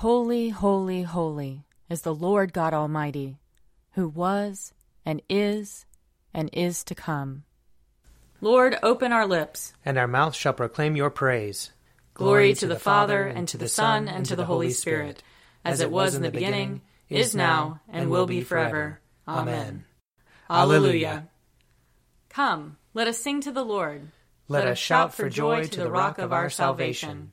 Holy, holy, holy is the Lord God Almighty, who was, and is, and is to come. Lord, open our lips, and our mouth shall proclaim your praise. Glory to the Father, and to the Son, and to the Holy Spirit, as it was in the beginning, is now, and will be forever. Amen. Alleluia. Come, let us sing to the Lord. Let us shout for joy to the rock of our salvation.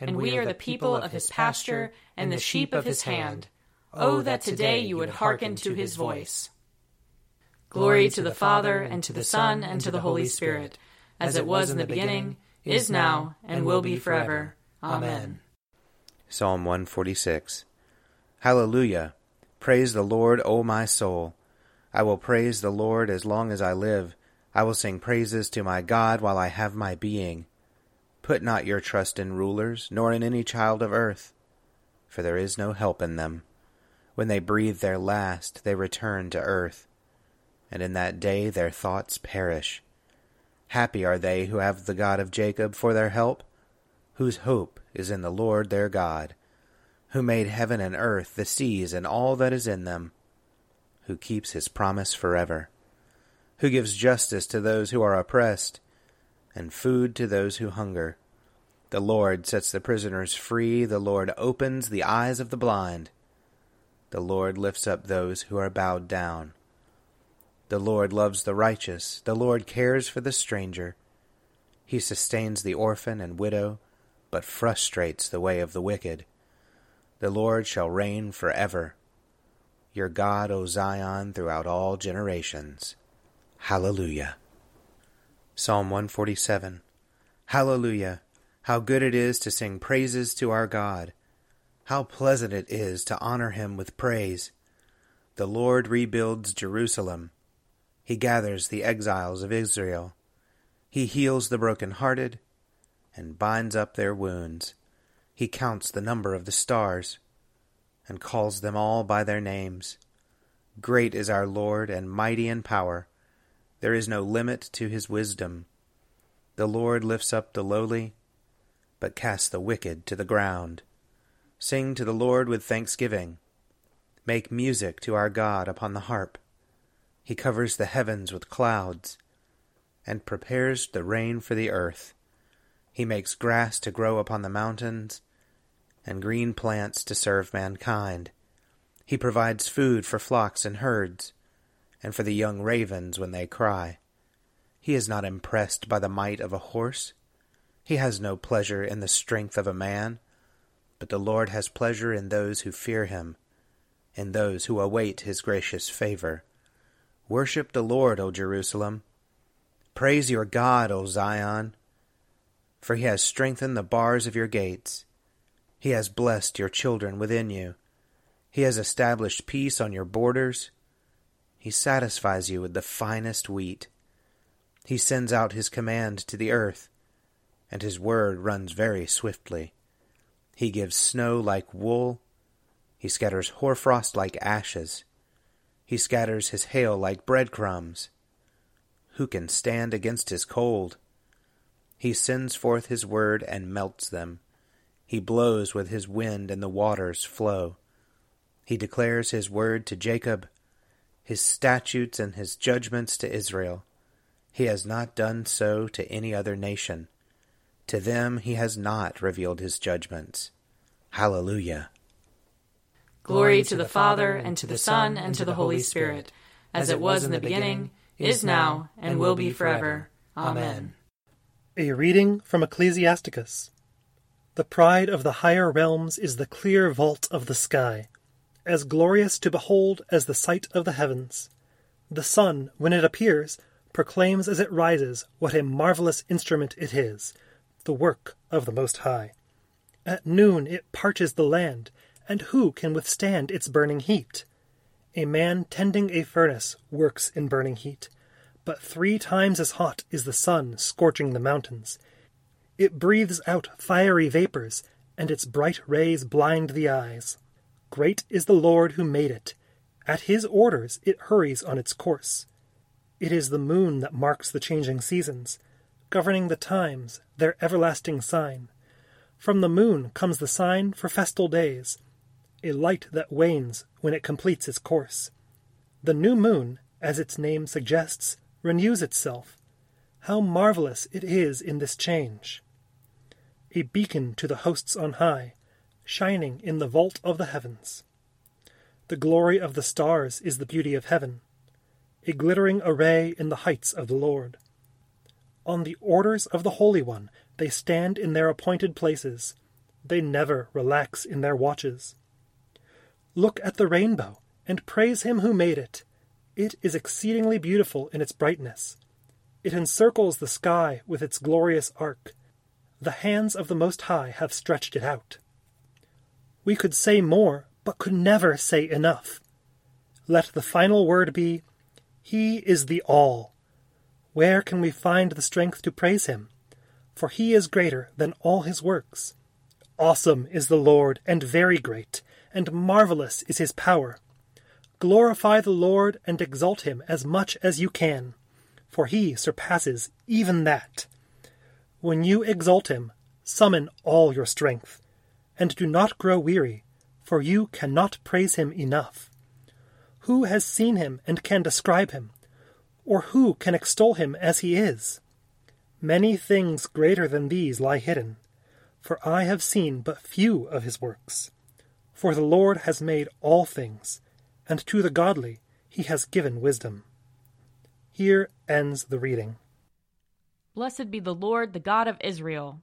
and we are the people of his pasture and the sheep of his hand. Oh, oh, that today you would hearken to his voice. Glory to the Father, and to the Son, and to the Holy Spirit, as it was in the beginning, is now, and will be forever. Amen. Psalm 146 Hallelujah! Praise the Lord, O my soul. I will praise the Lord as long as I live. I will sing praises to my God while I have my being. Put not your trust in rulers, nor in any child of earth, for there is no help in them. When they breathe their last, they return to earth, and in that day their thoughts perish. Happy are they who have the God of Jacob for their help, whose hope is in the Lord their God, who made heaven and earth, the seas, and all that is in them, who keeps his promise forever, who gives justice to those who are oppressed, and food to those who hunger. The Lord sets the prisoners free, the Lord opens the eyes of the blind. The Lord lifts up those who are bowed down. The Lord loves the righteous, the Lord cares for the stranger. He sustains the orphan and widow, but frustrates the way of the wicked. The Lord shall reign forever. Your God, O Zion, throughout all generations. Hallelujah. Psalm 147 Hallelujah! How good it is to sing praises to our God! How pleasant it is to honor him with praise! The Lord rebuilds Jerusalem. He gathers the exiles of Israel. He heals the broken-hearted and binds up their wounds. He counts the number of the stars and calls them all by their names. Great is our Lord and mighty in power. There is no limit to his wisdom. The Lord lifts up the lowly, but casts the wicked to the ground. Sing to the Lord with thanksgiving. Make music to our God upon the harp. He covers the heavens with clouds, and prepares the rain for the earth. He makes grass to grow upon the mountains, and green plants to serve mankind. He provides food for flocks and herds and for the young ravens when they cry. He is not impressed by the might of a horse. He has no pleasure in the strength of a man, but the Lord has pleasure in those who fear him, in those who await his gracious favor. Worship the Lord, O Jerusalem. Praise your God, O Zion, for he has strengthened the bars of your gates. He has blessed your children within you. He has established peace on your borders. He satisfies you with the finest wheat. He sends out his command to the earth, and his word runs very swiftly. He gives snow like wool. He scatters hoarfrost like ashes. He scatters his hail like breadcrumbs. Who can stand against his cold? He sends forth his word and melts them. He blows with his wind, and the waters flow. He declares his word to Jacob his statutes and his judgments to Israel. He has not done so to any other nation. To them he has not revealed his judgments. Hallelujah. Glory to the Father, and to the Son, and to the Holy Spirit, as it was in the beginning, is now, and will be forever. Amen. A reading from Ecclesiasticus. The pride of the higher realms is the clear vault of the sky as glorious to behold as the sight of the heavens. The sun, when it appears, proclaims as it rises what a marvelous instrument it is, the work of the Most High. At noon it parches the land, and who can withstand its burning heat? A man tending a furnace works in burning heat, but three times as hot is the sun scorching the mountains. It breathes out fiery vapors, and its bright rays blind the eyes. Great is the Lord who made it. At his orders it hurries on its course. It is the moon that marks the changing seasons, governing the times, their everlasting sign. From the moon comes the sign for festal days, a light that wanes when it completes its course. The new moon, as its name suggests, renews itself. How marvelous it is in this change! A beacon to the hosts on high, shining in the vault of the heavens. The glory of the stars is the beauty of heaven, a glittering array in the heights of the Lord. On the orders of the Holy One they stand in their appointed places. They never relax in their watches. Look at the rainbow, and praise him who made it. It is exceedingly beautiful in its brightness. It encircles the sky with its glorious arc. The hands of the Most High have stretched it out. We could say more, but could never say enough. Let the final word be, He is the All. Where can we find the strength to praise Him? For He is greater than all His works. Awesome is the Lord, and very great and marvelous is his power. Glorify the Lord and exalt him as much as you can, for he surpasses even that. When you exalt him, summon all your strength, and do not grow weary, for you cannot praise him enough. Who has seen him and can describe him? Or who can extol him as he is? Many things greater than these lie hidden, for I have seen but few of his works. For the Lord has made all things, and to the godly he has given wisdom. Here ends the reading. Blessed be the Lord, the God of Israel.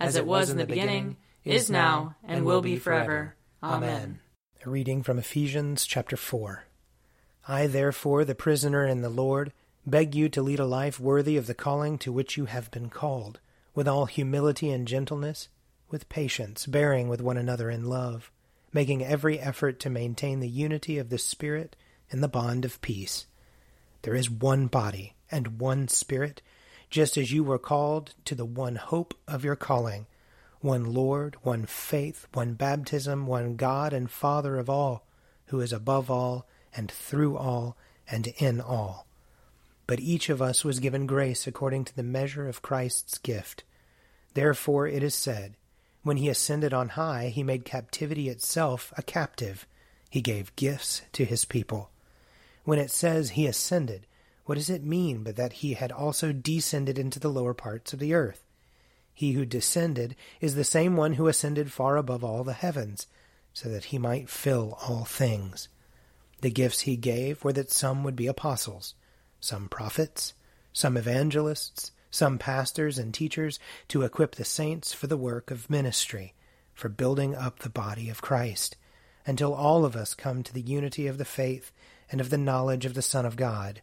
as it was in the beginning, is now, and will be forever. Amen. A reading from Ephesians chapter 4. I, therefore, the prisoner in the Lord, beg you to lead a life worthy of the calling to which you have been called, with all humility and gentleness with patience, bearing with one another in love, making every effort to maintain the unity of the Spirit in the bond of peace. There is one body and one Spirit, just as you were called to the one hope of your calling, one Lord, one faith, one baptism, one God and Father of all, who is above all, and through all, and in all. But each of us was given grace according to the measure of Christ's gift. Therefore it is said, when he ascended on high, he made captivity itself a captive. He gave gifts to his people. When it says he ascended, what does it mean but that he had also descended into the lower parts of the earth? He who descended is the same one who ascended far above all the heavens, so that he might fill all things. The gifts he gave were that some would be apostles, some prophets, some evangelists, some pastors and teachers to equip the saints for the work of ministry, for building up the body of Christ, until all of us come to the unity of the faith and of the knowledge of the Son of God,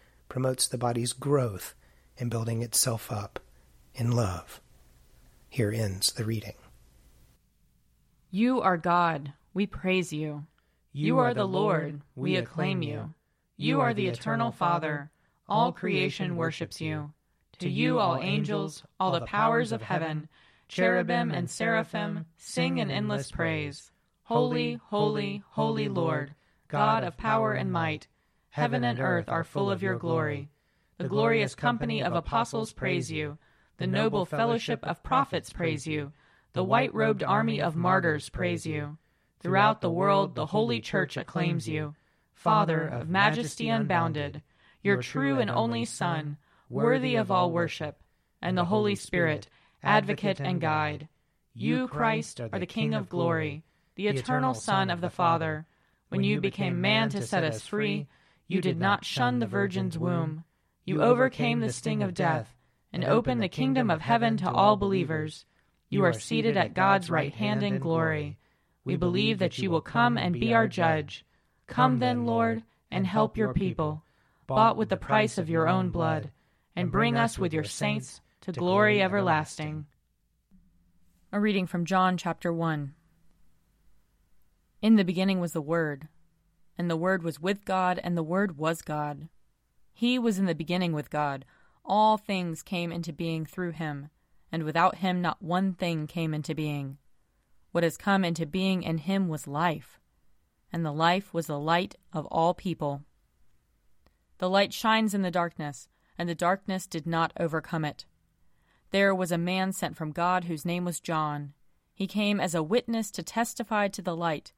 promotes the body's growth and building itself up in love. Here ends the reading. You are God, we praise you. You are the Lord, we acclaim you. You are the eternal Father, all creation worships you. To you, all angels, all the powers of heaven, cherubim and seraphim, sing an endless praise. Holy, holy, holy Lord, God of power and might, heaven and earth are full of your glory. The glorious company of apostles praise you. The noble fellowship of prophets praise you. The white robed army of martyrs praise you. Throughout the world, the holy church acclaims you. Father of majesty unbounded, your true and only Son, worthy of all worship, and the Holy Spirit, advocate and guide. You, Christ, are the King of glory, the eternal Son of the Father. When you became man to set us free, you did not shun the Virgin's womb. You overcame the sting of death and opened the kingdom of heaven to all believers. You are seated at God's right hand in glory. We believe that you will come and be our judge. Come then, Lord, and help your people, bought with the price of your own blood and bring us with your saints to glory everlasting. A reading from John chapter 1. In the beginning was the Word, and the Word was with God, and the Word was God. He was in the beginning with God. All things came into being through him, and without him not one thing came into being. What has come into being in him was life, and the life was the light of all people. The light shines in the darkness and the darkness did not overcome it. There was a man sent from God whose name was John. He came as a witness to testify to the light,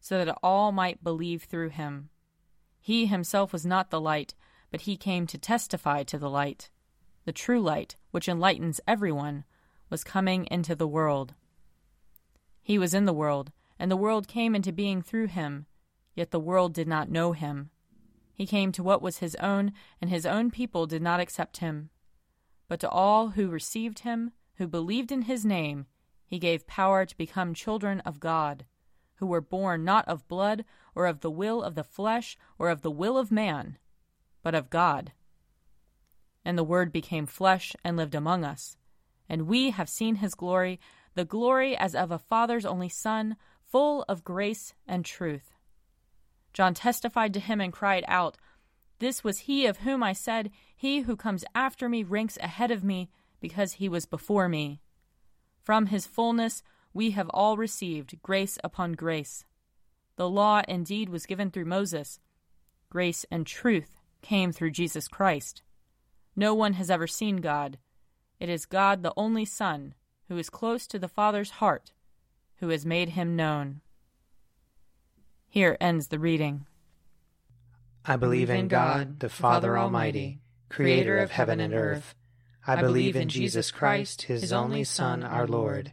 so that all might believe through him. He himself was not the light, but he came to testify to the light. The true light, which enlightens everyone, was coming into the world. He was in the world, and the world came into being through him, yet the world did not know him. He came to what was his own, and his own people did not accept him. But to all who received him, who believed in his name, he gave power to become children of God, who were born not of blood, or of the will of the flesh, or of the will of man, but of God. And the Word became flesh and lived among us. And we have seen his glory, the glory as of a Father's only Son, full of grace and truth. John testified to him and cried out, This was he of whom I said, He who comes after me ranks ahead of me, because he was before me. From his fullness we have all received grace upon grace. The law indeed was given through Moses. Grace and truth came through Jesus Christ. No one has ever seen God. It is God, the only Son, who is close to the Father's heart, who has made him known. Here ends the reading. I believe in God, the Father Almighty, creator of heaven and earth. I believe in Jesus Christ, his only Son, our Lord.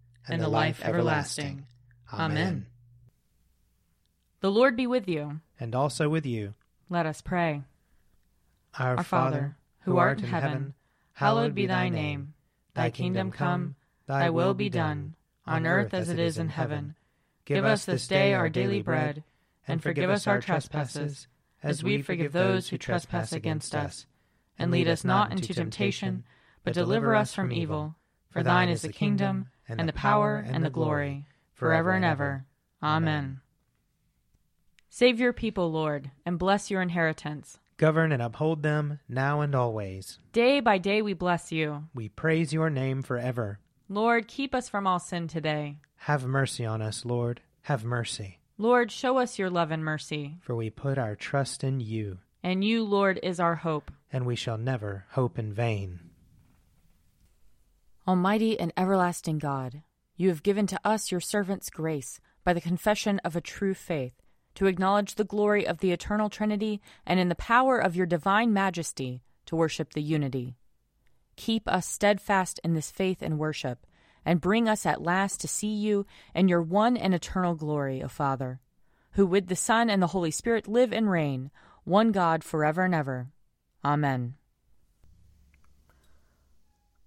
and the life everlasting. Amen. The Lord be with you. And also with you. Let us pray. Our, Our Father, who art in heaven, hallowed be thy name. Thy kingdom come, thy will be done, on earth as it is in heaven. Give us this day our daily bread, and forgive us our trespasses, as we forgive those who trespass against us. And lead us not into temptation, but deliver us from evil. For thine is the kingdom, and the power, and the glory, forever and ever. Amen. Save your people, Lord, and bless your inheritance. Govern and uphold them now and always. Day by day we bless you. We praise your name forever. Lord, keep us from all sin today. Have mercy on us, Lord. Have mercy. Lord, show us your love and mercy. For we put our trust in you. And you, Lord, is our hope. And we shall never hope in vain. Almighty and everlasting God, you have given to us, your servants, grace by the confession of a true faith, to acknowledge the glory of the eternal Trinity, and in the power of your divine majesty to worship the unity. Keep us steadfast in this faith and worship, and bring us at last to see you in your one and eternal glory, O Father, who with the Son and the Holy Spirit live and reign, one God forever and ever. Amen.